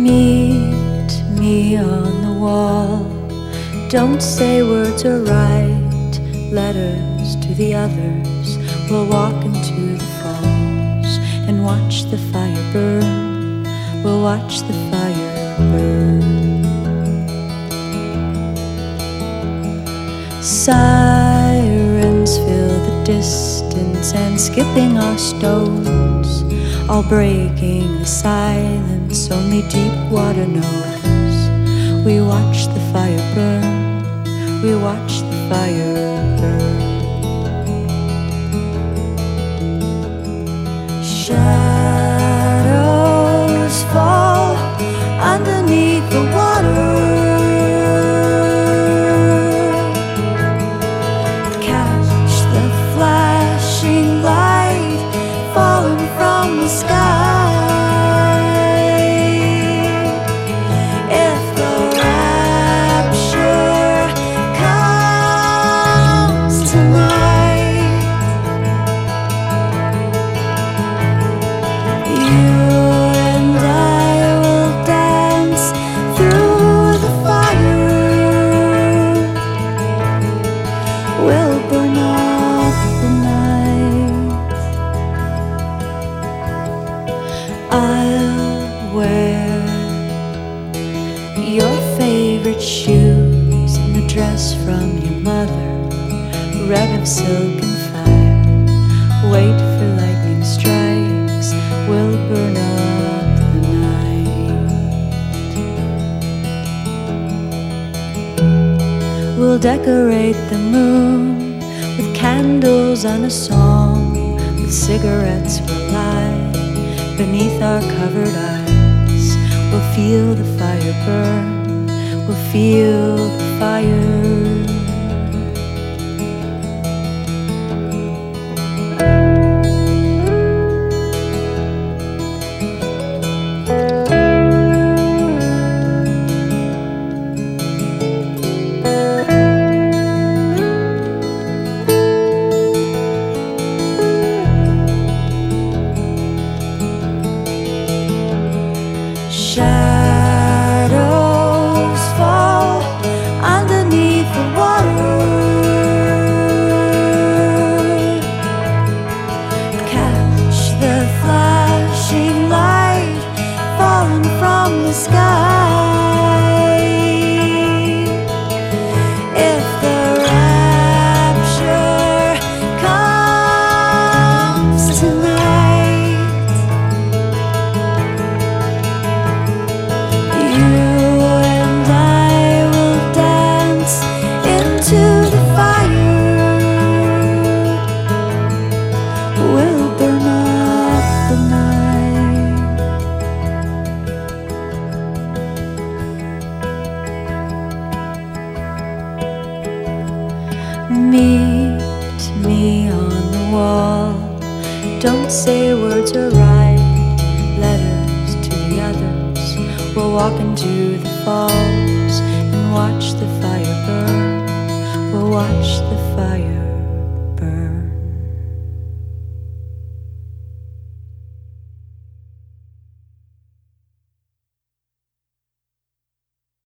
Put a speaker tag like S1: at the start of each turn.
S1: Meet me on the wall. Don't say words or write letters to the others. We'll walk into the falls and watch the fire burn. We'll watch the fire burn. Sirens fill the distance and skipping our stones, all breaking the silence only deep water knows. We watch the fire burn, we watch the fire burn. Shadows sky. I'll wear your favorite shoes and the dress from your mother, red of silk and fire. Wait for lightning strikes, we'll burn up the night. We'll decorate the moon with candles and a song, with cigarettes for light beneath our covered eyes. We'll feel the fire burn, we'll feel the fire. Meet me on the wall. Don't say words or write letters to the others. We'll walk into the falls and watch the fire burn. We'll watch the fire